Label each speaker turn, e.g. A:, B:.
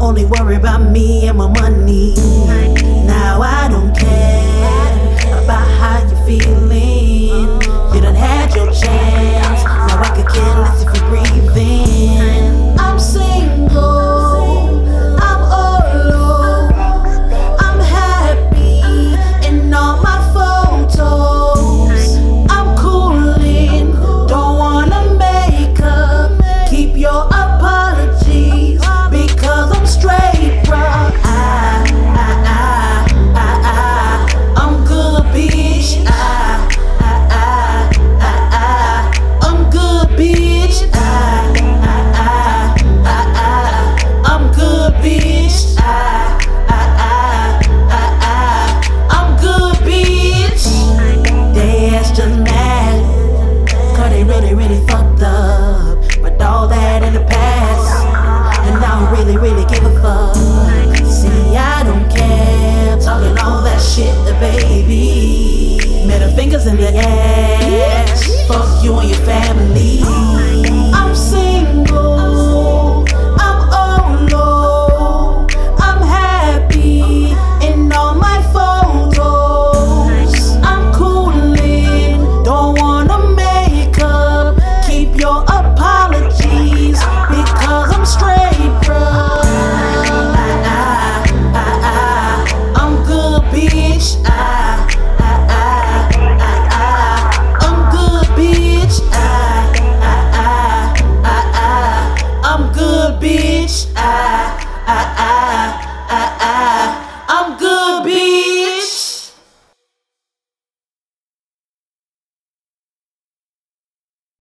A: Only worry about me and my money. Now I don't care. really give a fuck. See, I don't care. Talking all that shit, the baby. Middle fingers in the air. bitch. I